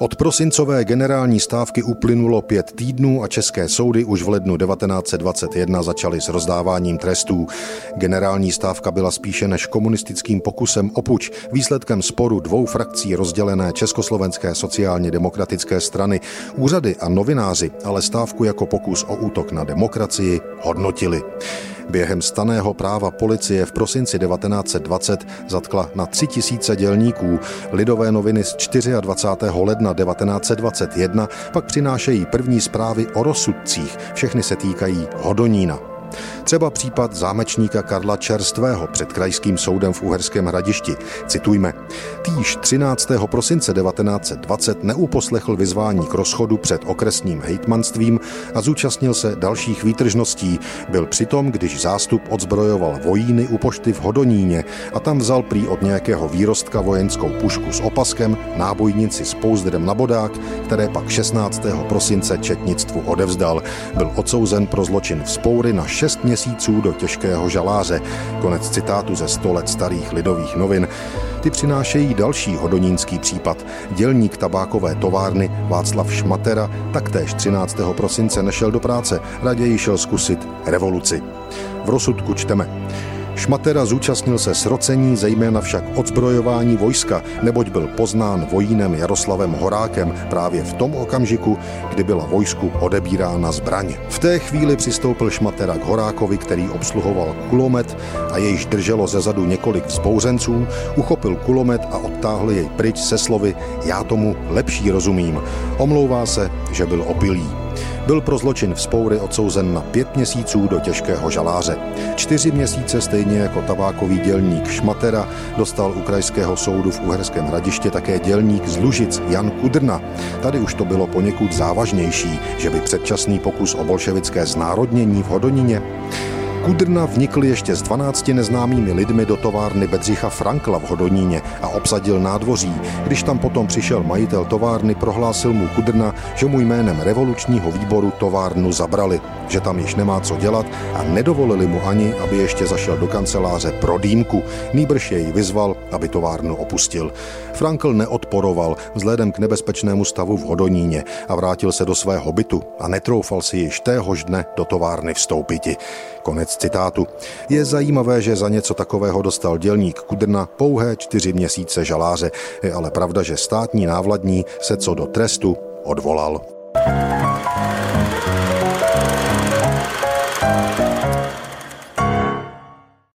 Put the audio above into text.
Od prosincové generální stávky uplynulo pět týdnů a české soudy už v lednu 1921 začaly s rozdáváním trestů. Generální stávka byla spíše než komunistickým pokusem opuč, výsledkem sporu dvou frakcí rozdělené Československé sociálně demokratické strany. Úřady a novináři ale stávku jako pokus o útok na demokracii hodnotili. Během staného práva policie v prosinci 1920 zatkla na tři tisíce dělníků. Lidové noviny z 24. ledna 1921 pak přinášejí první zprávy o rozsudcích. Všechny se týkají Hodonína. Třeba případ zámečníka Karla Čerstvého před krajským soudem v Uherském hradišti. Citujme. Týž 13. prosince 1920 neuposlechl vyzvání k rozchodu před okresním hejtmanstvím a zúčastnil se dalších výtržností. Byl přitom, když zástup odzbrojoval vojíny u pošty v Hodoníně a tam vzal prý od nějakého výrostka vojenskou pušku s opaskem, nábojnici s pouzdrem na bodák, které pak 16. prosince četnictvu odevzdal. Byl odsouzen pro zločin vzpoury na 6 měsíců do těžkého žaláře. Konec citátu ze 100 let starých lidových novin. Ty přinášejí další hodonínský případ. Dělník tabákové továrny Václav Šmatera taktéž 13. prosince nešel do práce, raději šel zkusit revoluci. V rozsudku čteme. Šmatera zúčastnil se srocení, zejména však odzbrojování vojska, neboť byl poznán vojínem Jaroslavem Horákem právě v tom okamžiku, kdy byla vojsku odebírána zbraň. V té chvíli přistoupil Šmatera k Horákovi, který obsluhoval kulomet a jejíž drželo ze zadu několik vzbouzenců, uchopil kulomet a odtáhl jej pryč se slovy Já tomu lepší rozumím. Omlouvá se, že byl opilý byl pro zločin vzpoury odsouzen na pět měsíců do těžkého žaláře. Čtyři měsíce stejně jako tabákový dělník Šmatera dostal u krajského soudu v Uherském hradiště také dělník z Lužic Jan Kudrna. Tady už to bylo poněkud závažnější, že by předčasný pokus o bolševické znárodnění v Hodonině Kudrna vnikl ještě s 12 neznámými lidmi do továrny Bedřicha Frankla v Hodoníně a obsadil nádvoří. Když tam potom přišel majitel továrny, prohlásil mu Kudrna, že mu jménem revolučního výboru továrnu zabrali, že tam již nemá co dělat a nedovolili mu ani, aby ještě zašel do kanceláře pro dýmku. Nýbrž jej vyzval, aby továrnu opustil. Frankl neodporoval vzhledem k nebezpečnému stavu v Hodoníně a vrátil se do svého bytu a netroufal si již téhož dne do továrny vstoupiti. Citátu. Je zajímavé, že za něco takového dostal dělník Kudrna pouhé čtyři měsíce žaláře. Je ale pravda, že státní návladní se co do trestu odvolal. thank you